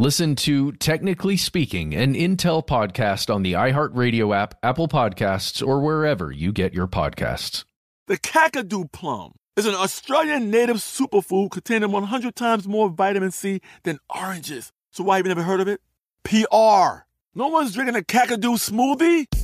Listen to Technically Speaking, an Intel podcast on the iHeartRadio app, Apple Podcasts, or wherever you get your podcasts. The Kakadu plum is an Australian native superfood containing 100 times more vitamin C than oranges. So why have you never heard of it? PR. No one's drinking a Kakadu smoothie?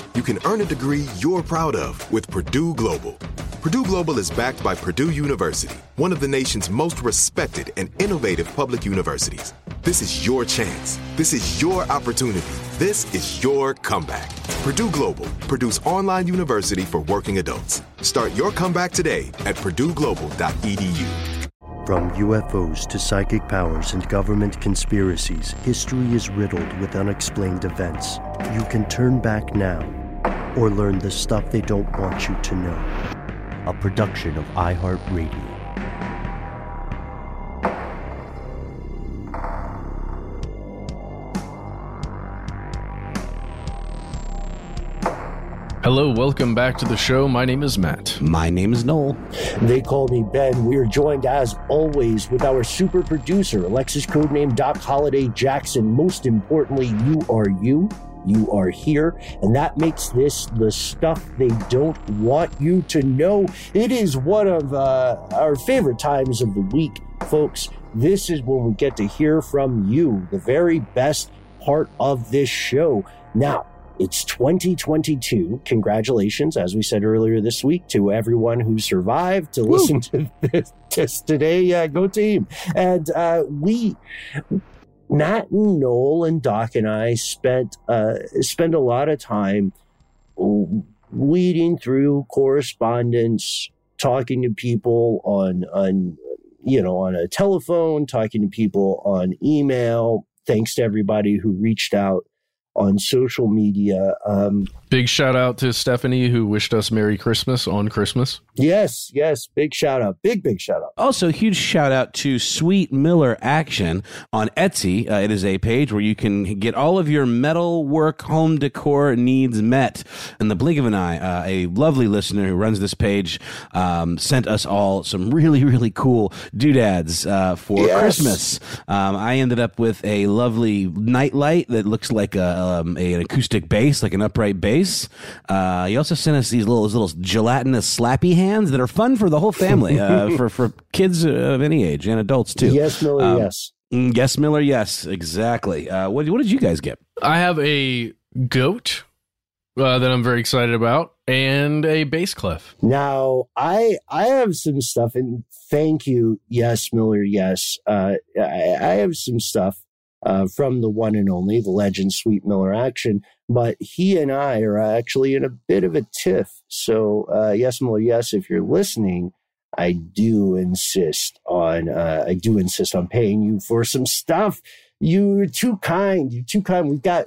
You can earn a degree you're proud of with Purdue Global. Purdue Global is backed by Purdue University, one of the nation's most respected and innovative public universities. This is your chance. This is your opportunity. This is your comeback. Purdue Global, Purdue's online university for working adults. Start your comeback today at purdueglobal.edu. From UFOs to psychic powers and government conspiracies, history is riddled with unexplained events. You can turn back now or learn the stuff they don't want you to know. A production of iHeartRadio. Hello, welcome back to the show. My name is Matt. My name is Noel. They call me Ben. We are joined as always with our super producer, Alexis codename Doc Holliday Jackson. Most importantly, you are you. You are here, and that makes this the stuff they don't want you to know. It is one of uh, our favorite times of the week, folks. This is when we get to hear from you, the very best part of this show. Now, it's 2022. Congratulations, as we said earlier this week, to everyone who survived to Woo. listen to this, this today. Uh, go team! And uh, we Matt and Noel and Doc and I spent uh, spent a lot of time weeding through correspondence, talking to people on on you know on a telephone, talking to people on email. Thanks to everybody who reached out on social media. Um, big shout out to Stephanie who wished us Merry Christmas on Christmas. Yes, yes, big shout out, big big shout out. Also, huge shout out to Sweet Miller Action on Etsy. Uh, it is a page where you can get all of your metal work, home decor needs met. In the blink of an eye, uh, a lovely listener who runs this page um, sent us all some really really cool doodads uh, for yes. Christmas. Um, I ended up with a lovely nightlight that looks like a um, a, an acoustic bass, like an upright bass. Uh, he also sent us these little these little gelatinous slappy hands that are fun for the whole family, uh, for for kids of any age and adults too. Yes, Miller. Um, yes. Mm, yes, Miller. Yes, exactly. Uh, what what did you guys get? I have a goat uh, that I'm very excited about, and a bass clef. Now, I I have some stuff, and thank you, yes, Miller, yes. Uh, I, I have some stuff uh, from the one and only, the legend Sweet Miller Action. But he and I are actually in a bit of a tiff. So, uh, yes, Miller, yes, if you're listening, I do insist on, uh, I do insist on paying you for some stuff. You're too kind. You're too kind. We've got,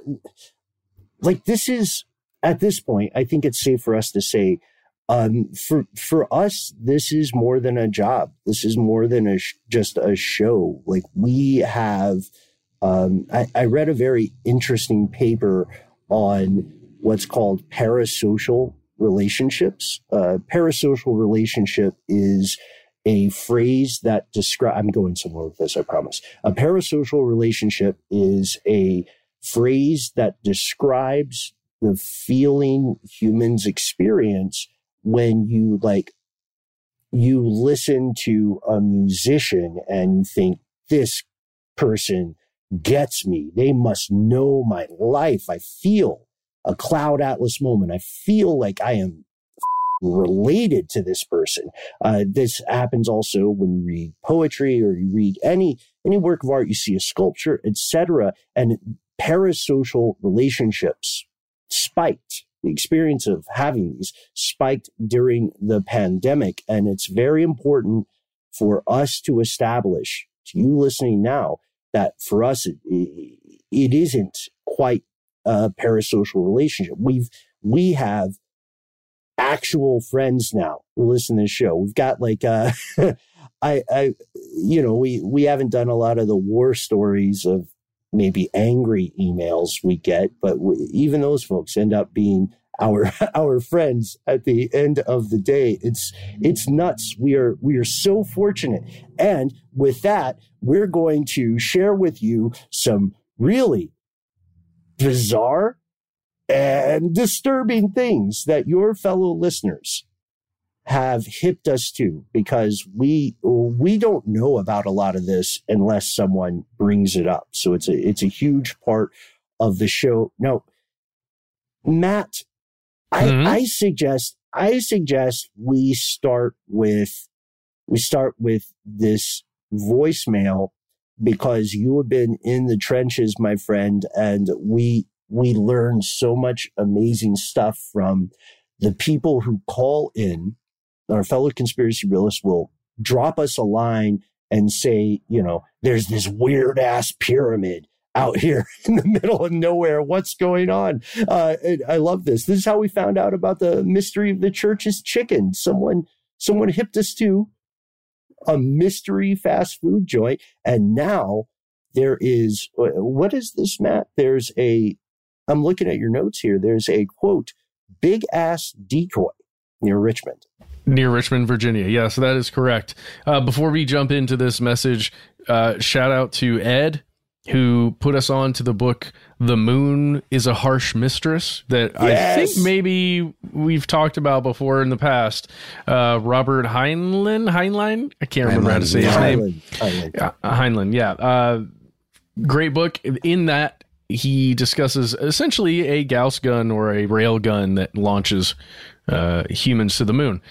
like, this is, at this point, I think it's safe for us to say, um, for for us, this is more than a job. This is more than a sh- just a show. Like we have um, I, I, read a very interesting paper on what's called parasocial relationships. Uh, parasocial relationship is a phrase that describe I'm going somewhere with this, I promise. A parasocial relationship is a phrase that describes the feeling humans experience when you like you listen to a musician and you think this person gets me. They must know my life. I feel a cloud atlas moment. I feel like I am related to this person. Uh, this happens also when you read poetry or you read any any work of art. You see a sculpture, etc. And parasocial relationships spiked. The experience of having these spiked during the pandemic, and it's very important for us to establish to you listening now that for us it, it isn't quite a parasocial relationship. We've we have actual friends now who listen to the show. We've got like, uh, I, I, you know, we, we haven't done a lot of the war stories of maybe angry emails we get, but we, even those folks end up being our, our friends at the end of the day. It's, it's nuts. We are, we are so fortunate. And with that, we're going to share with you some really bizarre and disturbing things that your fellow listeners have hipped us to because we we don't know about a lot of this unless someone brings it up. So it's a it's a huge part of the show. Now, Matt, mm-hmm. I, I suggest I suggest we start with we start with this voicemail because you have been in the trenches, my friend, and we we learn so much amazing stuff from the people who call in. Our fellow conspiracy realists will drop us a line and say, you know, there's this weird ass pyramid out here in the middle of nowhere. What's going on? Uh, I love this. This is how we found out about the mystery of the church's chicken. Someone, someone hipped us to a mystery fast food joint. And now there is, what is this, Matt? There's a I'm looking at your notes here. There's a quote, big ass decoy near Richmond. Near Richmond, Virginia. Yes, that is correct. Uh, before we jump into this message, uh, shout out to Ed, who put us on to the book The Moon is a Harsh Mistress that yes. I think maybe we've talked about before in the past. Uh, Robert Heinlein, Heinlein? I can't remember Heinlein, how to say his name. Heinlein, Heinlein yeah. Uh, great book. In that, he discusses essentially a Gauss gun or a rail gun that launches uh, humans to the moon.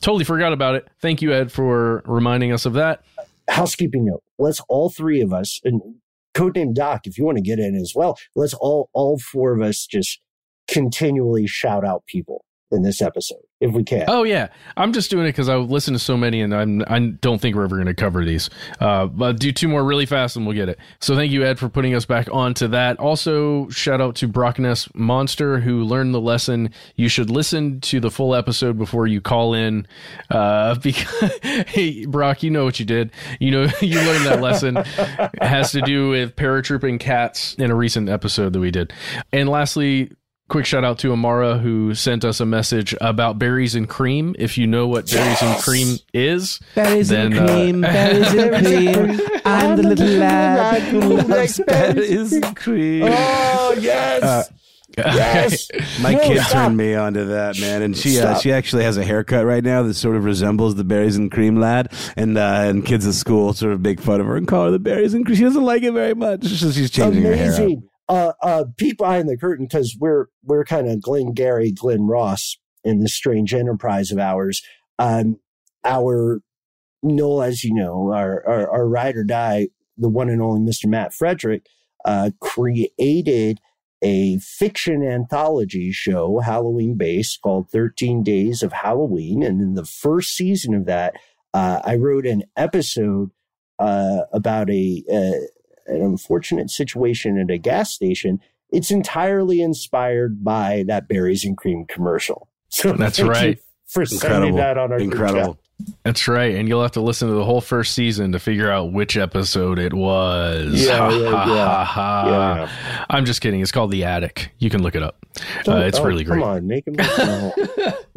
Totally forgot about it. Thank you, Ed, for reminding us of that. Housekeeping note: Let's all three of us, and codename Doc, if you want to get in as well. Let's all all four of us just continually shout out people in this episode if we can. Oh yeah, I'm just doing it because I listen to so many, and I'm I don't think we're ever going to cover these. Uh, but do two more really fast, and we'll get it. So thank you, Ed, for putting us back onto that. Also, shout out to Brockness Monster who learned the lesson. You should listen to the full episode before you call in, uh, because hey Brock, you know what you did. You know you learned that lesson. it has to do with paratrooping cats in a recent episode that we did. And lastly quick shout out to Amara who sent us a message about berries and cream. If you know what berries yes! and cream is, berries then, and uh, cream, uh, berries and cream. I'm the little lad who loves berries and cream. Oh yes. Uh, Yes, my no, kid stop. turned me onto that man, and she uh, she actually has a haircut right now that sort of resembles the berries and cream lad, and uh, and kids at school sort of make fun of her and call her the berries and cream. She doesn't like it very much, so she's changing Amazing. her hair. Out uh, uh, peek behind the curtain because we're we're kind of Glenn Gary, Glen Ross in this strange enterprise of ours. Um, our Noel, as you know, our, our, our ride or die, the one and only Mr. Matt Frederick, uh, created a fiction anthology show, Halloween based, called 13 Days of Halloween. And in the first season of that, uh, I wrote an episode uh, about a, uh, an unfortunate situation at a gas station, it's entirely inspired by that berries and cream commercial. So that's right. For Incredible. sending that on our Incredible. That's right, and you'll have to listen to the whole first season to figure out which episode it was. Yeah, yeah, yeah. yeah. I'm just kidding. It's called The Attic. You can look it up. Uh, it's Oh, really great. Come on, make him.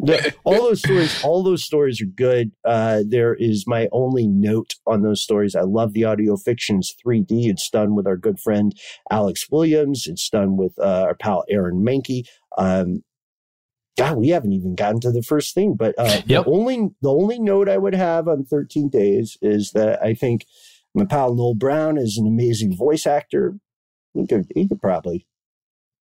No. All those stories, all those stories are good. Uh, there is my only note on those stories. I love the audio fictions 3D. It's done with our good friend Alex Williams. It's done with uh, our pal Aaron Mahnke. Um, God, we haven't even gotten to the first thing, but uh, Yep. the only the only note I would have on 13 Days is that I think my pal Noel Brown is an amazing voice actor. He could, he could probably.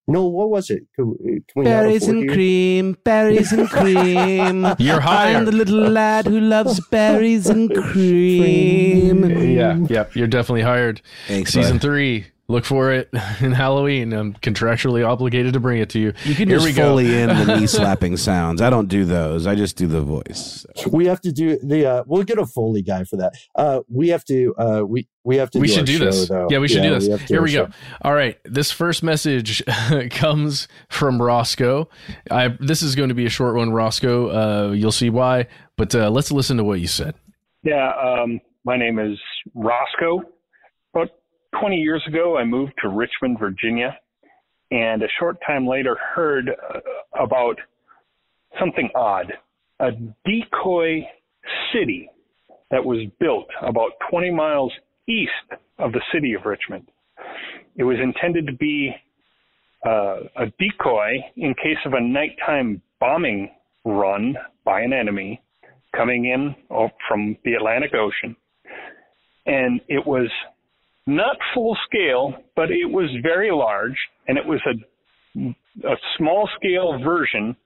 No, what was it? Can, can we Berries and you? cream, berries and cream. You're hired. I'm the little lad who loves berries and cream. Yeah, yeah, you're definitely hired. Thanks, Season bud. three. Look for it in Halloween. I'm contractually obligated to bring it to you. You can Here just we go. fully in the knee slapping sounds. I don't do those. I just do the voice. We have to do the. Uh, we'll get a Foley guy for that. Uh, we have to. Uh, we we have to. we do should do show, this. though. Yeah, we should do this. have to do Here our we go. All right. This first message comes from Roscoe. I, this is going to be a short one, Roscoe. Uh, you'll see why. But uh, let's listen to what you said. Yeah, um, my name is Roscoe. About 20 years ago, I moved to Richmond, Virginia, and a short time later heard uh, about something odd a decoy city that was built about 20 miles east of the city of Richmond. It was intended to be uh, a decoy in case of a nighttime bombing run by an enemy coming in oh, from the Atlantic Ocean. And it was not full scale, but it was very large, and it was a, a small scale version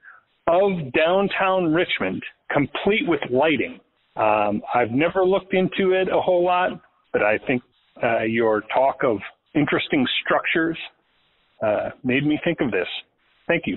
of downtown Richmond, complete with lighting. Um, I've never looked into it a whole lot, but I think uh, your talk of interesting structures uh, made me think of this. Thank you.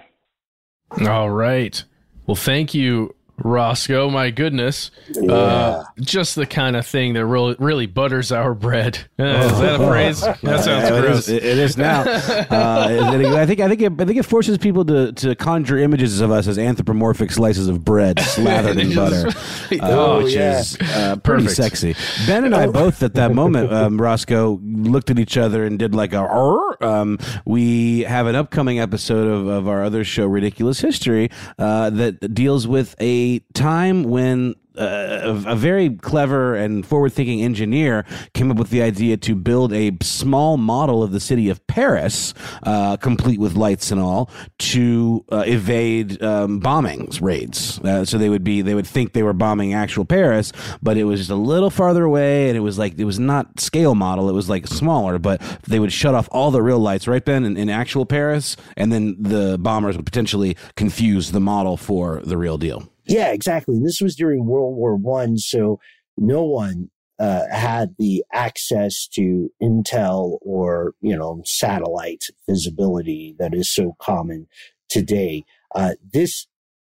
All right. Well, thank you, Roscoe. My goodness. Uh, just the kind of thing that really, really butters our bread. Uh, is that a phrase? That sounds Yeah, gross. is- it is now. Uh, and I think I think it, I think it forces people to, to conjure images of us as anthropomorphic slices of bread slathered in butter, uh, Oh, which yeah. is uh, pretty Perfect. sexy. Ben and I both at that moment, um, Roscoe, looked at each other and did like a. "Arr." Um, we have an upcoming episode of, of our other show, Ridiculous History, uh, that deals with a time when uh, a, very clever and forward-thinking engineer came up with the idea to build a small model of the city of Paris, uh, complete with lights and all, to uh, evade um, bombings raids. Uh, so they would be they would think they were bombing actual Paris, but it was just a little farther away, and it was like it was not scale model; it was like smaller. But they would shut off all the real lights, right, Ben, in, in actual Paris, and then the bombers would potentially confuse the model for the real deal. Yeah, exactly. And this was during World War One, so no one uh, had the access to intel or you know satellite visibility that is so common today. Uh, this,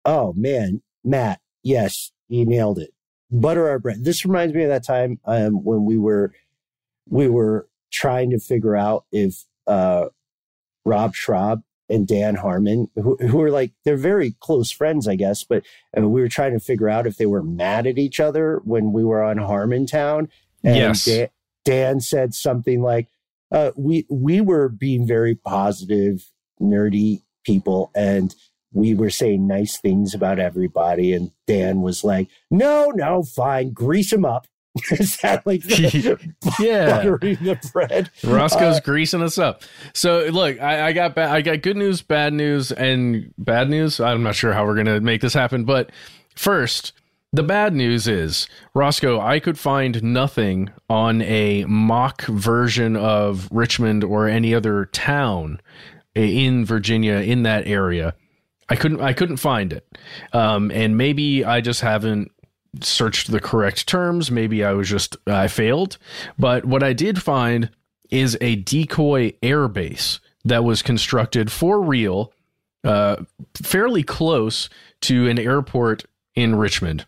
oh man, Matt, yes, you nailed it. Butter our bread. This reminds me of that time um, when we were we were trying to figure out if uh, Rob Schrab and Dan Harmon, who, who are like, they're very close friends, I guess, but uh, we were trying to figure out if they were mad at each other when we were on Harmontown. And Yes. Dan, Dan said something like, uh, we, we were being very positive, nerdy people, and we were saying nice things about everybody. And Dan was like, no, no, fine, grease him up. Is that like the, Yeah. buttering the bread? Roscoe's Uh, greasing us up. So look, I, I got ba- I got good news, bad news, and bad news. I'm not sure how we're gonna make this happen, but first, the bad news is Roscoe. I could find nothing on a mock version of Richmond or any other town in Virginia in that area. I couldn't I couldn't find it, um, and maybe I just haven't searched the correct terms. Maybe I was just I failed. But what I did find is a decoy airbase that was constructed for real, uh, fairly close to an airport in Richmond.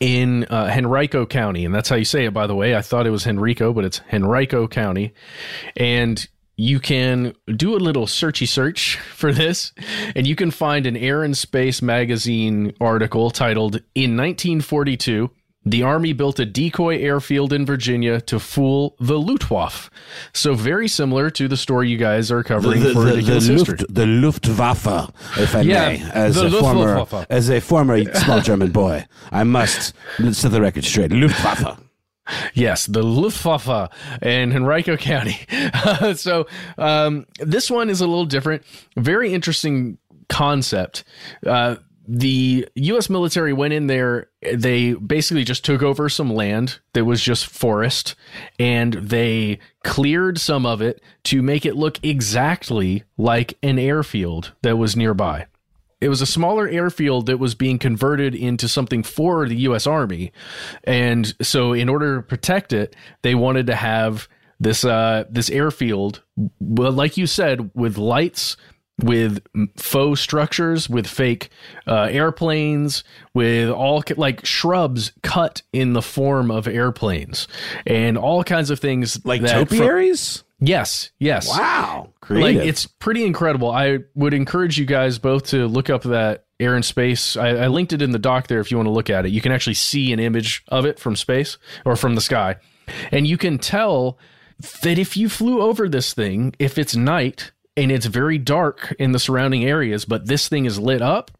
In uh, Henrico County, and that's how you say it, by the way. I thought it was Henrico, but it's Henrico County. And you can do a little searchy search for this, and you can find an Air and Space magazine article titled In 1942, the Army built a decoy airfield in Virginia to fool the Luftwaffe. So very similar to the story you guys are covering the, for the, the, History. Luft, the Luftwaffe, if I Yeah, may, as a former as a former small German boy, I must set the record straight. Luftwaffe. Yes, the Luftwaffe in Henrico County. so um, this one is a little different. Very interesting concept. Uh, the U.S. military went in there. They basically just took over some land that was just forest, and they cleared some of it to make it look exactly like an airfield that was nearby. It was a smaller airfield that was being converted into something for the U.S. Army, and so in order to protect it, they wanted to have this uh, this airfield, well, like you said, with lights, with faux structures, with fake uh, airplanes, with all like shrubs cut in the form of airplanes, and all kinds of things Like that topiaries? Yes, yes, Wow. Creative. like it's pretty incredible. I would encourage you guys both to look up that Air and Space. I, I linked it in the doc there if you want to look at it. You can actually see an image of it from space or from the sky, and you can tell that if you flew over this thing, if it's night and it's very dark in the surrounding areas, but this thing is lit up,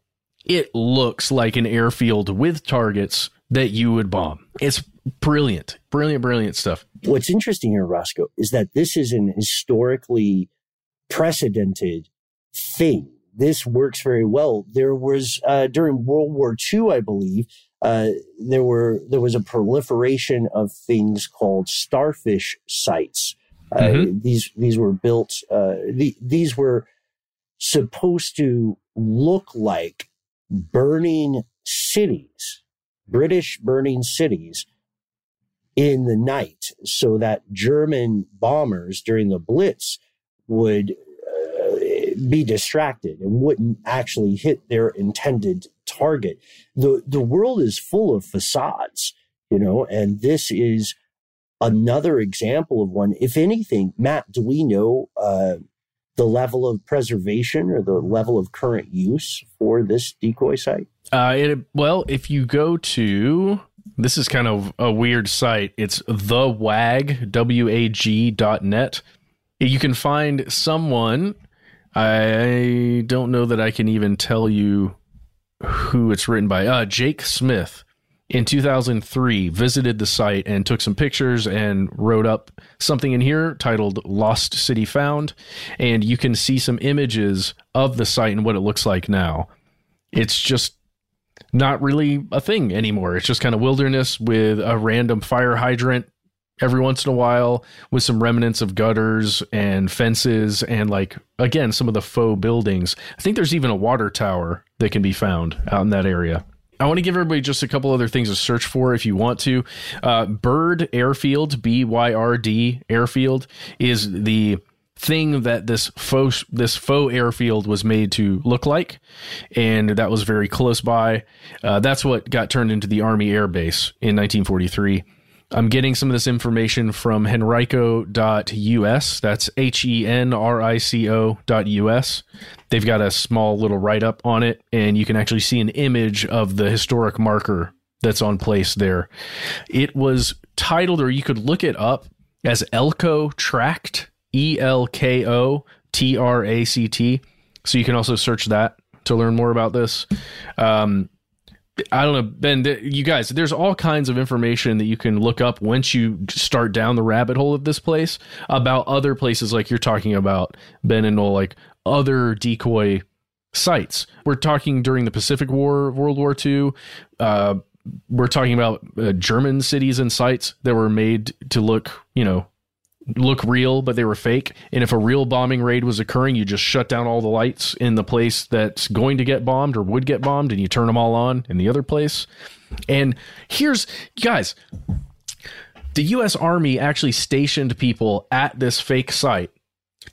it looks like an airfield with targets that you would bomb. It's brilliant, brilliant, brilliant stuff. What's interesting here, Roscoe, is that this is an historically precedented thing. This works very well. There was uh, during World War II, I believe, uh, there were there was a proliferation of things called starfish sites. Uh, Mhm. These these were built. Uh, the, these were supposed to look like burning cities, British burning cities in the night so that German bombers during the Blitz would uh, be distracted and wouldn't actually hit their intended target. The, the world is full of facades, you know, and this is another example of one. If anything, Matt, do we know uh, the level of preservation or the level of current use for this decoy site? Uh, it, well, if you go to this is kind of a weird site. It's the wag w a g dot net. You can find someone. I don't know that I can even tell you who it's written by. Uh, Jake Smith in 2003 visited the site and took some pictures and wrote up something in here titled Lost City Found. And you can see some images of the site and what it looks like now. It's just not really a thing anymore. It's just kind of wilderness with a random fire hydrant every once in a while with some remnants of gutters and fences and like again some of the faux buildings. I think there's even a water tower that can be found out in that area. I want to give everybody just a couple other things to search for if you want to. Uh, Byrd Airfield, B Y R D Airfield, is the thing that this faux this faux airfield was made to look like, and that was very close by. Uh, that's what got turned into the Army Air Base in 1943. I'm getting some of this information from henrico.us. That's H E N R I C O dot US. They've got a small little write up on it, and you can actually see an image of the historic marker that's on place there. It was titled, or you could look it up as Elko Tract, E L K O T R A C T. So you can also search that to learn more about this. Um, I don't know, Ben. th- You guys, there's all kinds of information that you can look up once you start down the rabbit hole of this place about other places, like you're talking about, Ben and Noel, like other decoy sites. We're talking during the Pacific War, World War II. Uh, we're talking about uh, German cities and sites that were made to look, you know, look real, but they were fake. And if a real bombing raid was occurring, you just shut down all the lights in the place that's going to get bombed or would get bombed, and you turn them all on in the other place. And here's, guys, the U.S. Army actually stationed people at this fake site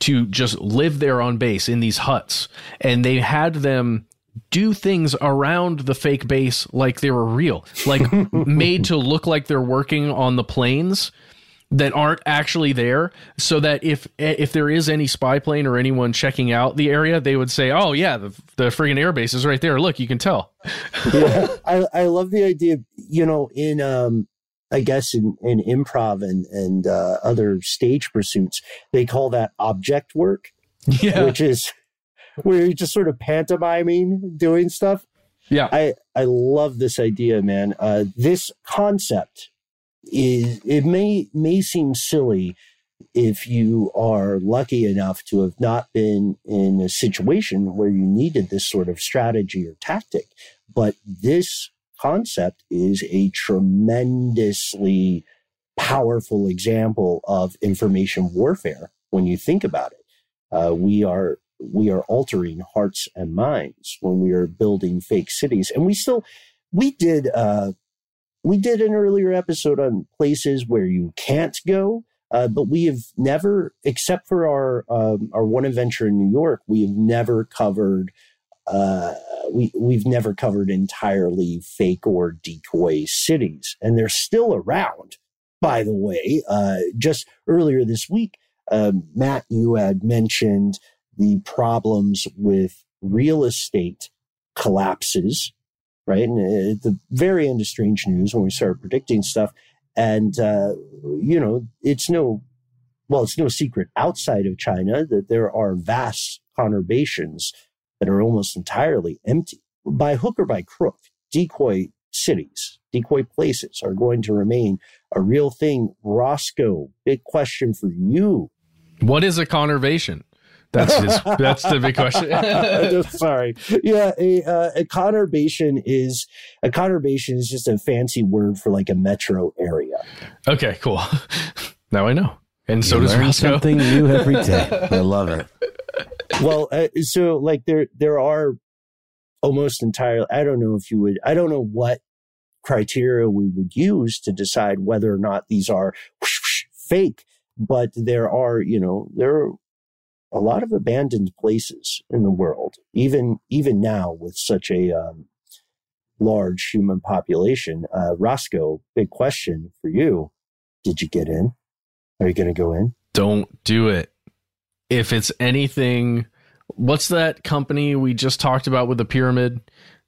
to just live there on base in these huts, and they had them do things around the fake base like they were real, like made to look like they're working on the planes that aren't actually there so that if if there is any spy plane or anyone checking out the area they would say oh yeah the, the friggin airbase is right there look you can tell yeah I, I love the idea you know in um I guess in, in improv and, and uh, other stage pursuits, they call that object work, yeah. which is where you're just sort of pantomiming doing stuff. Yeah. I, I love this idea, man. Uh, this concept is, it may, may seem silly if you are lucky enough to have not been in a situation where you needed this sort of strategy or tactic. But this concept is a tremendously powerful example of information warfare when you think about it. Uh, we are we are altering hearts and minds when we are building fake cities, and we still we did uh, we did an earlier episode on places where you can't go, uh, but we have never, except for our um, our one adventure in New York, we have never covered uh, we we've never covered entirely fake or decoy cities, and they're still around. By the way, uh, just earlier this week, uh, Matt, you had mentioned the problems with real estate collapses, right? And at the very end of Strange News, when we started predicting stuff, and uh, you know, it's no, well, it's no secret outside of China that there are vast conurbations that are almost entirely empty. By hook or by crook, decoy cities, decoy places are going to remain a real thing. Roscoe, big question for you. What is a conurbation? That's his, that's the big question. Sorry. Yeah, a, uh, a conurbation is a conurbation is just a fancy word for like a metro area. Okay, cool. Now I know. And so You does learn Roscoe. something new every day. I love it. well, uh, so like there there are almost entirely. I don't know if you would. I don't know what criteria we would use to decide whether or not these are fake. But there are, you know, there are a lot of abandoned places in the world, even even now with such a um, large human population. Uh, Roscoe, big question for you: Did you get in? Are you going to go in? Don't do it. If it's anything, what's that company we just talked about with the pyramid?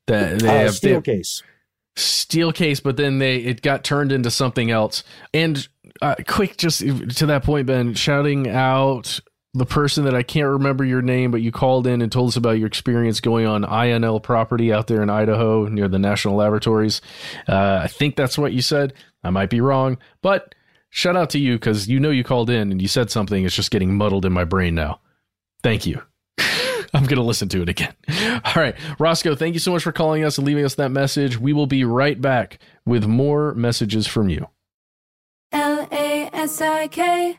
That they Uh, have steel they- case. steel case, but then they it got turned into something else. And uh, quick, just to that point, Ben, shouting out the person that I can't remember your name, but you called in and told us about your experience going on INL property out there in Idaho near the National Laboratories. Uh, I think that's what you said. I might be wrong, but shout out to you because you know you called in and you said something. It's just getting muddled in my brain now. Thank you. I'm going to listen to it again. All right. Roscoe, thank you so much for calling us and leaving us that message. We will be right back with more messages from you. L A S I K,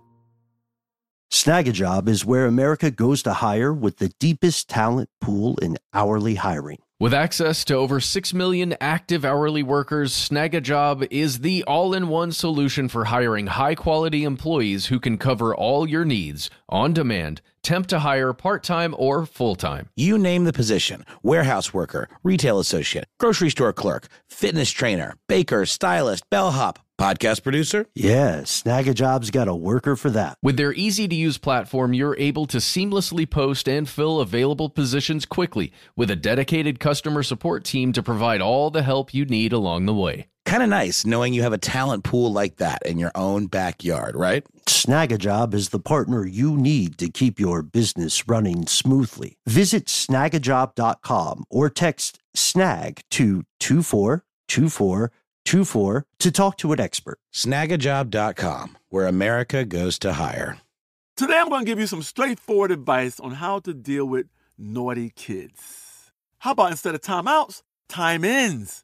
Snagajob is where America goes to hire with the deepest talent pool in hourly hiring. With access to over 6 million active hourly workers, Snagajob is the all in one solution for hiring high quality employees who can cover all your needs on demand, temp to hire, part time or full time. You name the position warehouse worker, retail associate, grocery store clerk, fitness trainer, baker, stylist, bellhop, podcast producer. Yeah, Snagajob's got a worker for that. With their easy to use platform, you're able to seamlessly post and fill available positions quickly with a dedicated customer support team to provide all the help you need along the way. Kind of nice knowing you have a talent pool like that in your own backyard, right? Snagajob is the partner you need to keep your business running smoothly. Visit snagajob.com or text snag to 242424 to talk to an expert. Snagajob.com, where America goes to hire. Today I'm going to give you some straightforward advice on how to deal with naughty kids. How about instead of timeouts, time ins?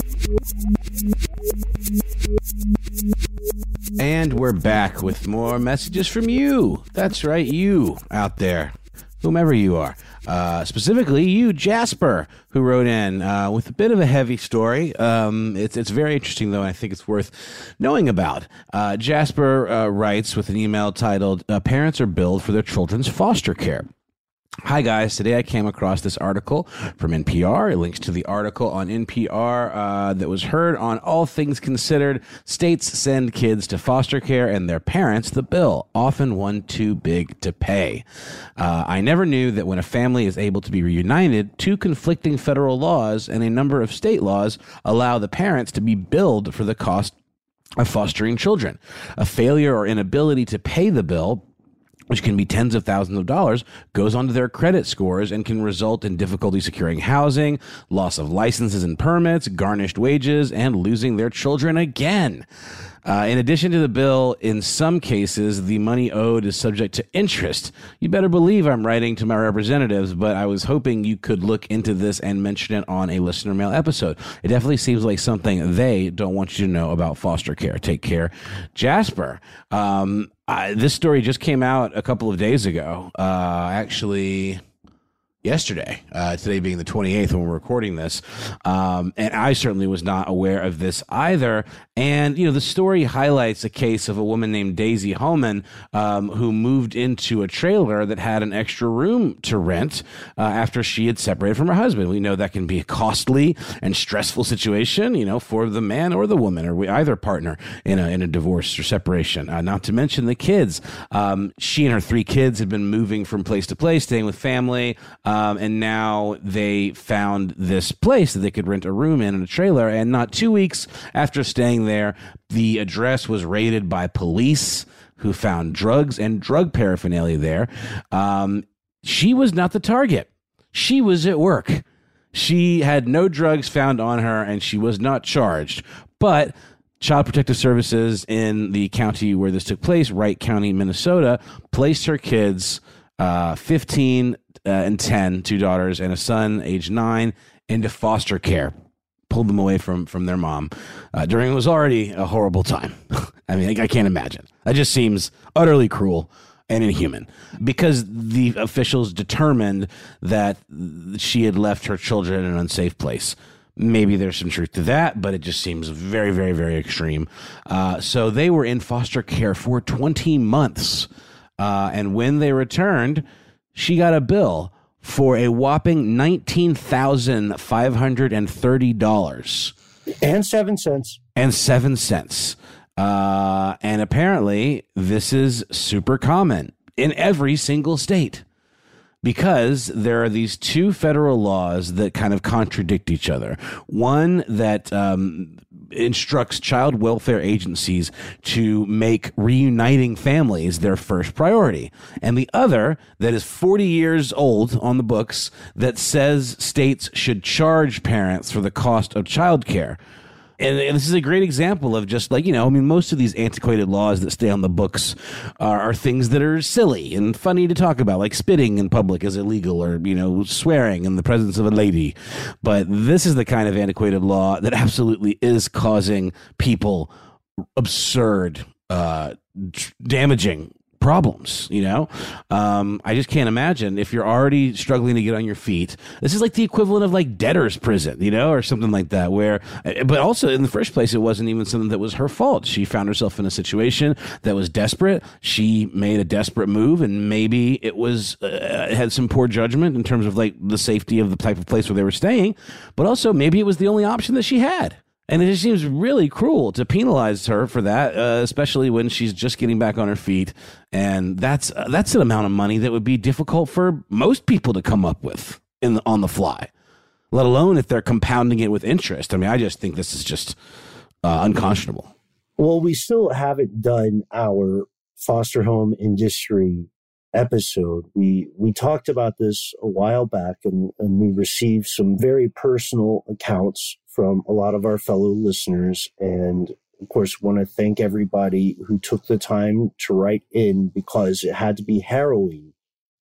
And we're back with more messages from you. That's right, you out there, whomever you are. Uh, specifically, you, Jasper, who wrote in uh, with a bit of a heavy story. Um, it's, it's very interesting, though, and I think it's worth knowing about. Uh, Jasper uh, writes with an email titled uh, Parents are billed for their children's foster care. Hi, guys. Today I came across this article from NPR. It links to the article on NPR uh, that was heard on All Things Considered. States send kids to foster care and their parents the bill, often one too big to pay. Uh, I never knew that when a family is able to be reunited, two conflicting federal laws and a number of state laws allow the parents to be billed for the cost of fostering children. A failure or inability to pay the bill which can be tens of thousands of dollars, goes onto their credit scores and can result in difficulty securing housing, loss of licenses and permits, garnished wages, and losing their children again. Uh, in addition to the bill, in some cases, the money owed is subject to interest. You better believe I'm writing to my representatives, but I was hoping you could look into this and mention it on a listener mail episode. It definitely seems like something they don't want you to know about foster care. Take care. Jasper, um, I, this story just came out a couple of days ago. Uh, actually, yesterday, uh, today being the 28th when we're recording this. Um, and I certainly was not aware of this either. And, you know, the story highlights a case of a woman named Daisy Holman um, who moved into a trailer that had an extra room to rent uh, after she had separated from her husband. We know that can be a costly and stressful situation, you know, for the man or the woman or we, either partner in a, in a divorce or separation. Uh, not to mention the kids. Um, she and her three kids had been moving from place to place, staying with family. Um, and now they found this place that they could rent a room in in a trailer. And not two weeks after staying there, the address was raided by police who found drugs and drug paraphernalia there. Um, she was not the target. She was at work. She had no drugs found on her and she was not charged. But Child Protective Services in the county where this took place, Wright County, Minnesota, placed her kids, uh, 15 uh, and 10, two daughters, and a son, age nine, into foster care. Pulled them away from from their mom uh, during what was already a horrible time. I mean, I, I can't imagine. That just seems utterly cruel and inhuman because the officials determined that she had left her children in an unsafe place. Maybe there's some truth to that, but it just seems very, very, very extreme. Uh, so they were in foster care for 20 months. Uh, and when they returned, she got a bill for a whopping $19,530 and seven cents. and seven cents. Uh, and apparently, this is super common in every single state because there are these two federal laws that kind of contradict each other. One that um, instructs child welfare agencies to make reuniting families their first priority, and the other that is 40 years old on the books that says states should charge parents for the cost of childcare and, and this is a great example of just like you know i mean most of these antiquated laws that stay on the books are, are things that are silly and funny to talk about like spitting in public is illegal or you know swearing in the presence of a lady. But this is the kind of antiquated law that absolutely is causing people absurd uh damaging problems. You know, um, I just can't imagine if you're already struggling to get on your feet. This is like the equivalent of like debtor's prison, you know, or something like that. Where, but also in the first place, it wasn't even something that was her fault. She found herself in a situation that was desperate. She made a desperate move, and maybe it was uh, had some poor judgment in terms of like the safety of the type of place where they were staying, but also maybe it was the only option that she had. And it just seems really cruel to penalize her for that, uh, especially when she's just getting back on her feet. And that's uh, that's an amount of money that would be difficult for most people to come up with in the, on the fly, let alone if they're compounding it with interest. I mean, I just think this is just uh, unconscionable. Well, we still haven't done our foster home industry episode. We we talked about this a while back, and, and we received some very personal accounts from a lot of our fellow listeners. And of course, want to thank everybody who took the time to write in because it had to be harrowing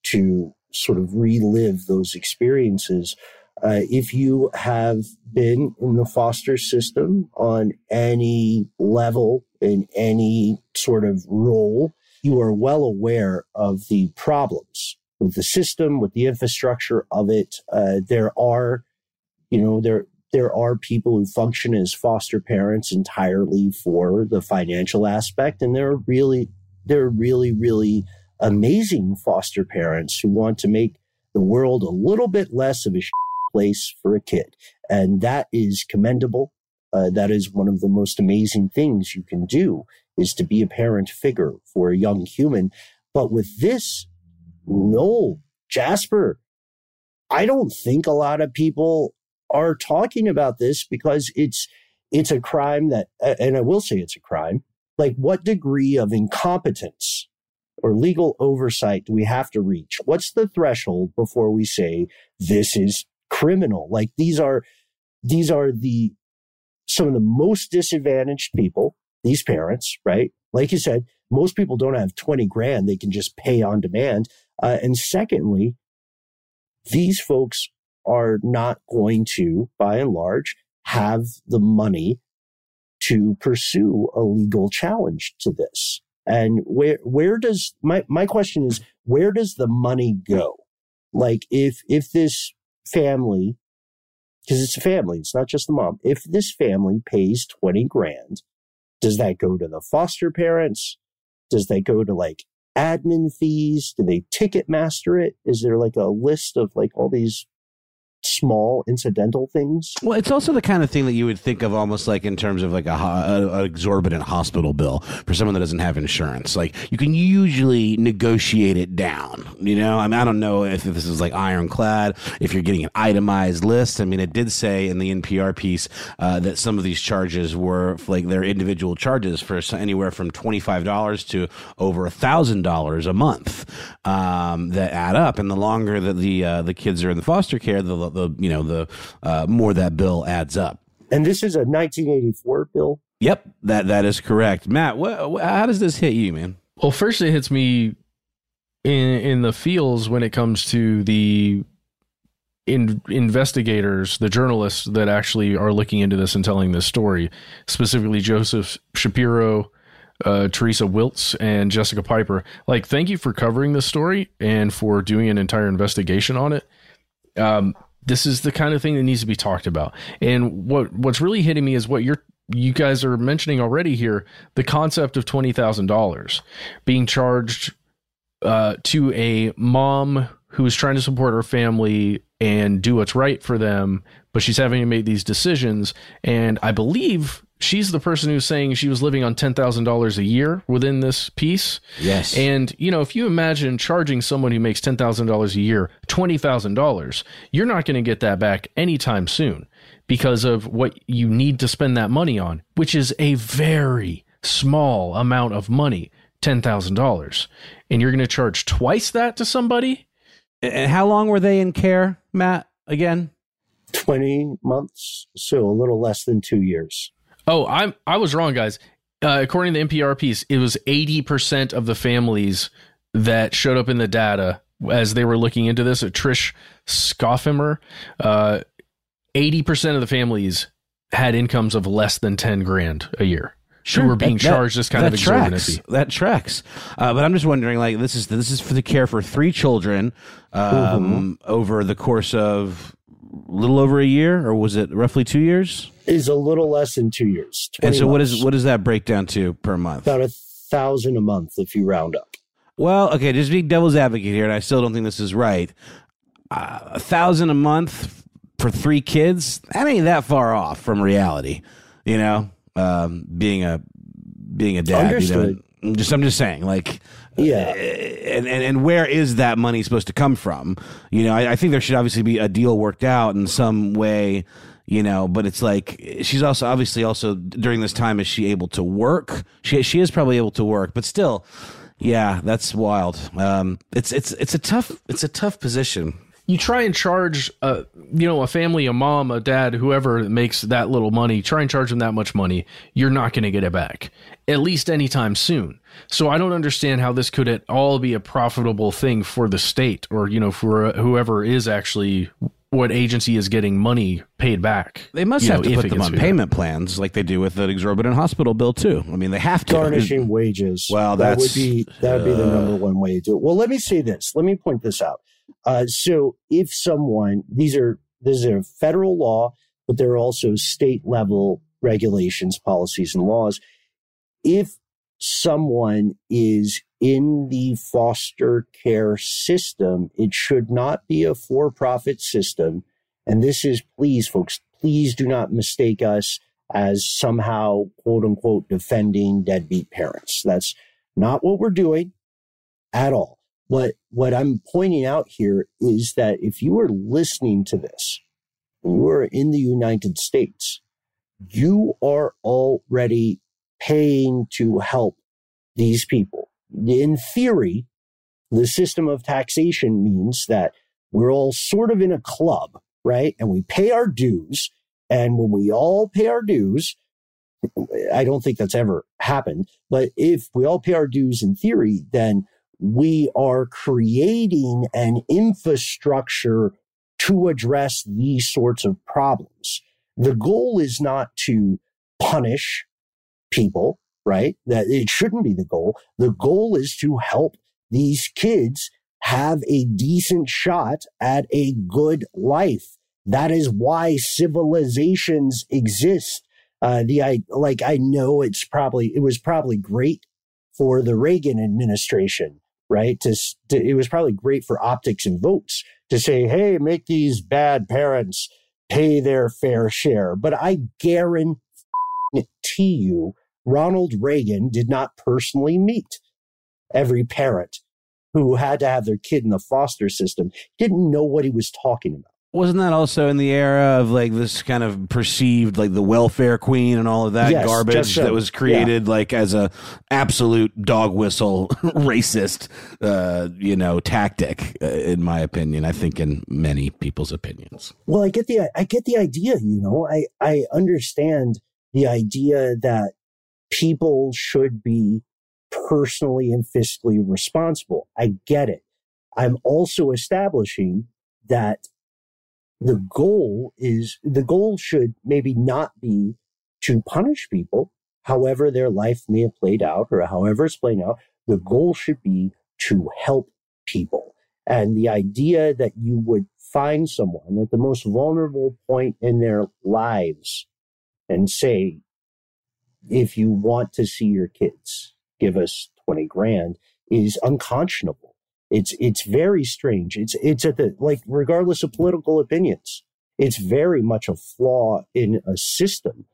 to sort of relive those experiences. Uh, if you have been in the foster system on any level, in any sort of role, you are well aware of the problems with the system, with the infrastructure of it. Uh, there are, you know, there there are people who function as foster parents entirely for the financial aspect, and there are really there are really really amazing foster parents who want to make the world a little bit less of a place for a kid, and that is commendable. Uh, that is one of the most amazing things you can do is to be a parent figure for a young human. But with this, no, Jasper, I don't think a lot of people are talking about this because it's it's a crime that and I will say it's a crime. Like what degree of incompetence or legal oversight do we have to reach? What's the threshold before we say this is criminal? Like these are these are the some of the most disadvantaged people, these parents, right? Like you said, most people don't have 20 grand they can just pay on demand. Uh, and secondly, these folks are not going to, by and large, have the money to pursue a legal challenge to this. And where, where does my, my question is, where does the money go? Like if, if this family, because it's a family, it's not just the mom. If this family pays 20 grand, does that go to the foster parents? Does that go to like admin fees? Do they Ticketmaster it? Is there like a list of like all these small incidental things. Well, it's also the kind of thing that you would think of almost like in terms of like a, a, a, exorbitant hospital bill for someone that doesn't have insurance. Like you can usually negotiate it down. You know, I mean, I don't know if this is like ironclad. If you're getting an itemized list, I mean, it did say in the NPR piece uh, that some of these charges were like their individual charges for anywhere from twenty five dollars to over a thousand dollars a month um, that add up. And the longer that the uh, the kids are in the foster care, the the you know the uh, more that bill adds up. And this is a 1984 bill. Yep, that that is correct. Matt, what, how does this hit you, man? Well, first it hits me in in the feels when it comes to the in, investigators, the journalists that actually are looking into this and telling this story, specifically Joseph Shapiro, uh, Teresa Wiltz, and Jessica Piper. Like, thank you for covering this story and for doing an entire investigation on it. Um, this is the kind of thing that needs to be talked about. And what what's really hitting me is what you're you guys are mentioning already here the concept of $20,000 being charged uh, to a mom who is trying to support her family and do what's right for them, but she's having to make these decisions. And I believe she's the person who's saying she was living on $10,000 a year within this piece. Yes. And, you know, if you imagine charging someone who makes $10,000 a year $20,000, you're not going to get that back anytime soon because of what you need to spend that money on, which is a very small amount of money $10,000. And you're going to charge twice that to somebody? And how long were they in care, Matt, again? 20 months, so a little less than two years. Oh, I'm I was wrong, guys. Uh, according to the NPR piece, it was 80% of the families that showed up in the data as they were looking into this. At Trish Scoffimer, uh, 80% of the families had incomes of less than 10 grand a year. Sure, who are being that- that- charged this kind that of exorbitant tracks. fee. That tracks. Uh, but I'm just wondering, like, this is this is for the care for three children um, over the course of a little over a year, or was it roughly two years? Is a little less than two years. And 20 so, what is months. what does that break down to per month? about a thousand a month if you round up? Well, okay, just being devil's advocate here, and I still don't think this is right. Uh, a thousand a month for three kids, that ain't that far off from reality. You know, um, being a being a dad. Understood. You know, I'm just I'm just saying, like, Yeah. and, and and where is that money supposed to come from? You know, I, I think there should obviously be a deal worked out in some way. You know, but it's like she's also obviously also during this time is she able to work? She she is probably able to work, but still, yeah, that's wild. Um, it's it's it's a tough it's a tough position. you try and charge a you know a family a mom a dad whoever makes that little money try and charge them that much money you're not going to get it back at least anytime soon so i don't understand how this could at all be a profitable thing for the state or you know for whoever is actually what agency is getting money paid back They must you have know, to if put it them on paid back. payment plans like they do with an exorbitant hospital bill too. I mean, they have to garnishing wages. Well, that would be that would be the uh, number one way to do it. Well, let me say this. Let me point this out. Uh, so, if someone these are this is a federal law, but there are also state level regulations, policies, and laws. If someone is in the foster care system, it should not be a for profit system. And this is, please, folks, please do not mistake us as somehow, quote unquote, defending deadbeat parents. That's not what we're doing at all. What, what I'm pointing out here is that if you are listening to this, you are in the United States, you are already paying to help these people. In theory, the system of taxation means that we're all sort of in a club, right? And we pay our dues. And when we all pay our dues, I don't think that's ever happened, but if we all pay our dues in theory, then we are creating an infrastructure to address these sorts of problems. The goal is not to punish people, right? That it shouldn't be the goal. The goal is to help these kids have a decent shot at a good life. That is why civilizations exist. Uh, the I like I know it's probably it was probably great for the Reagan administration, right? To, to it was probably great for optics and votes to say, hey, make these bad parents pay their fair share. But I guarantee you, Ronald Reagan did not personally meet every parent who had to have their kid in the foster system. Didn't know what he was talking about. Wasn't that also in the era of like this kind of perceived like the welfare queen and all of that Yes, garbage so. that was created like as a absolute dog whistle racist uh you know tactic uh, in my opinion I think in many people's opinions Well, I get the I get the idea, you know. I I understand the idea that people should be personally and fiscally responsible. I get it. I'm also establishing that the goal is the goal should maybe not be to punish people, however their life may have played out or however it's playing out. The goal should be to help people. And the idea that you would find someone at the most vulnerable point in their lives and say, if you want to see your kids, give us 20 grand is unconscionable. It's, it's very strange. It's, it's at the, like, regardless of political opinions, it's very much a flaw in a system.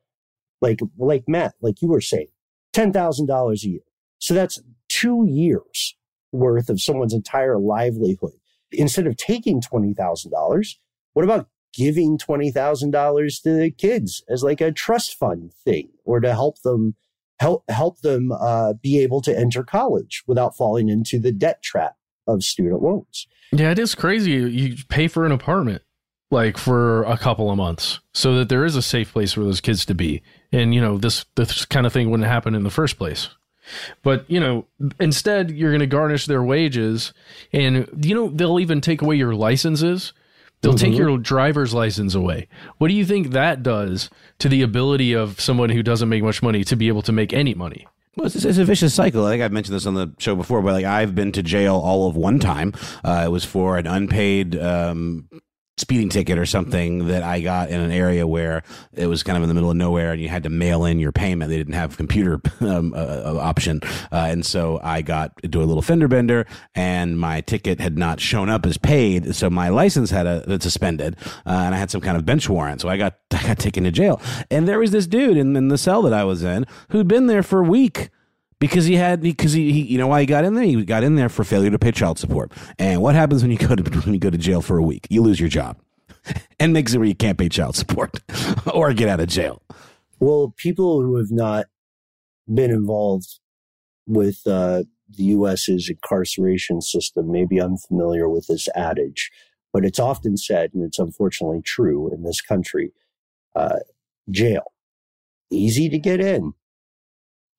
Like, like Matt, like you were saying, $10,000 a year. So that's two years worth of someone's entire livelihood. Instead of taking $20,000, what about giving $20,000 to the kids as like a trust fund thing or to help them help help them uh, be able to enter college without falling into the debt trap of student loans. Yeah, it is crazy. You pay for an apartment like for a couple of months so that there is a safe place for those kids to be. And you know, this this kind of thing wouldn't happen in the first place. But, you know, instead you're going to garnish their wages and you know, they'll even take away your licenses They'll Mm-hmm. take your driver's license away. What do you think that does to the ability of someone who doesn't make much money to be able to make any money? Well, it's, it's a vicious cycle. I think I've mentioned this on the show before, but like I've been to jail all of one time. Uh, it was for an unpaid um, speeding ticket or something that I got in an area where it was kind of in the middle of nowhere, and you had to mail in your payment. They didn't have computer um, uh, uh, option, uh, and so I got into a little fender bender, and my ticket had not shown up as paid, so my license had a had suspended, uh, and I had some kind of bench warrant, so I got I got taken to jail. And there was this dude in, in the cell that I was in who'd been there for a week because he had because he, he you know why he got in there? He got in there for failure to pay child support. And what happens when you go to when you go to jail for a week? You lose your job. And makes it where you can't pay child support or get out of jail. Well, people who have not been involved with uh, the U.S.'s incarceration system may be unfamiliar with this adage, but it's often said, and it's unfortunately true in this country uh, jail, easy to get in,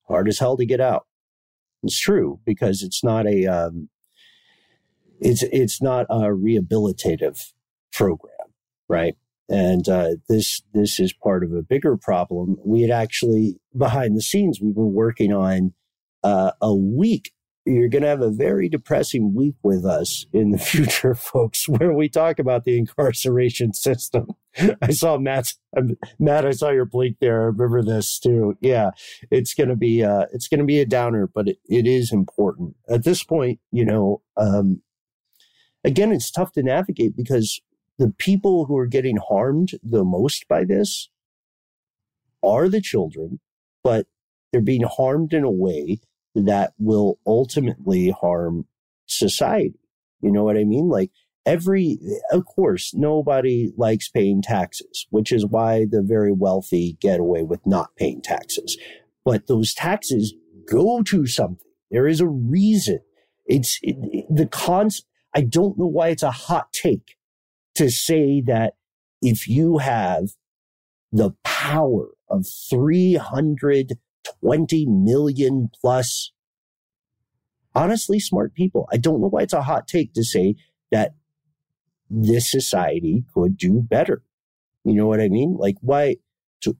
hard as hell to get out. It's true because it's not a um, it's it's not a rehabilitative program, right? And uh, this this is part of a bigger problem. We had actually behind the scenes we've been working on uh, a week. You're going to have a very depressing week with us in the future, folks, where we talk about the incarceration system. I saw Matt. Matt, I saw your blink there. I remember this too. Yeah, it's going to be uh, it's going to be a downer, but it, it is important at this point. You know, um, again, it's tough to navigate because the people who are getting harmed the most by this are the children, but they're being harmed in a way that will ultimately harm society. You know what I mean? Like every, of course, nobody likes paying taxes, which is why the very wealthy get away with not paying taxes. But those taxes go to something. There is a reason. It's it, the cons. I don't know why it's a hot take to say that if you have the power of 320 million plus honestly smart people, I don't know why it's a hot take to say that this society could do better. You know what I mean? Like why to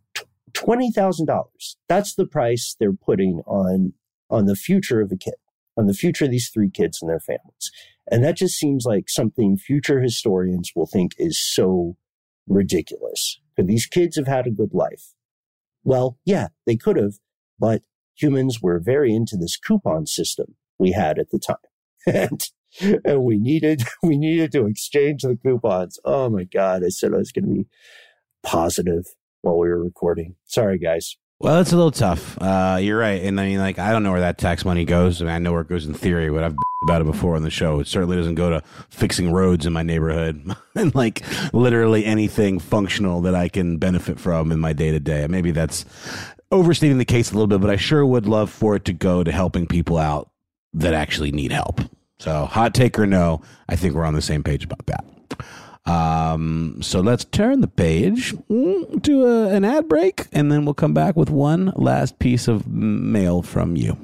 $20,000. That's the price they're putting on on the future of a kid, on the future of these three kids and their families. And that just seems like something future historians will think is so ridiculous. Because these kids have had a good life. Well, yeah, they could have, but humans were very into this coupon system we had at the time. and, and we needed, we needed to exchange the coupons. Oh my God. I said I was going to be positive while we were recording. Sorry, guys. well it's a little tough uh, you're right and i mean like i don't know where that tax money goes i mean i know where it goes in theory but i've about it before on the show it certainly doesn't go to fixing roads in my neighborhood and like literally anything functional that i can benefit from in my day to day maybe that's overstating the case a little bit but i sure would love for it to go to helping people out that actually need help so hot take or no i think we're on the same page about that um, so let's turn the page mm, to a, an ad break, and then we'll come back with one last piece of mail from you.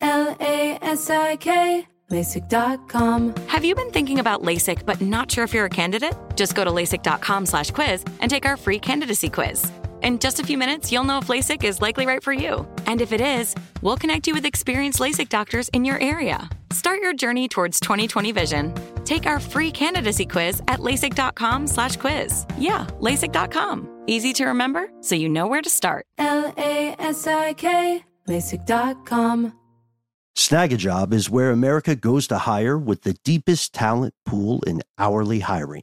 L A S I K, LASIK.com. Have you been thinking about LASIK but not sure if you're a candidate? Just go to LASIK.com slash quiz and take our free candidacy quiz. In just a few minutes, you'll know if LASIK is likely right for you. And if it is, we'll connect you with experienced LASIK doctors in your area. Start your journey towards 2020 vision. Take our free candidacy quiz at LASIK.com slash quiz. Yeah, LASIK.com. Easy to remember, so you know where to start. L A S I K, LASIK.com. Snagajob is where America goes to hire with the deepest talent pool in hourly hiring.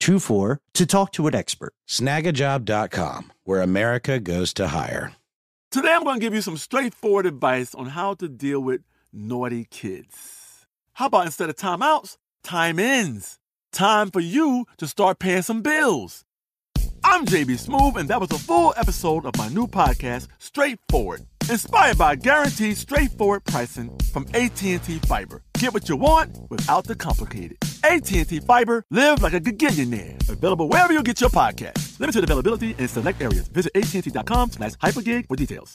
24 to talk to an expert. Snagajob.com, where America goes to hire. Today I'm going to give you some straightforward advice on how to deal with naughty kids. How about instead of timeouts, time ins? Time for you to start paying some bills. I'm JB Smoove, and that was a full episode of my new podcast, Straightforward, inspired by guaranteed straightforward pricing from AT&T Fiber. Get what you want without the complicated. AT&T Fiber, live like a gigillionaire. Available wherever you get your podcast. Limited availability in select areas. Visit AT&T.com slash hypergig for details.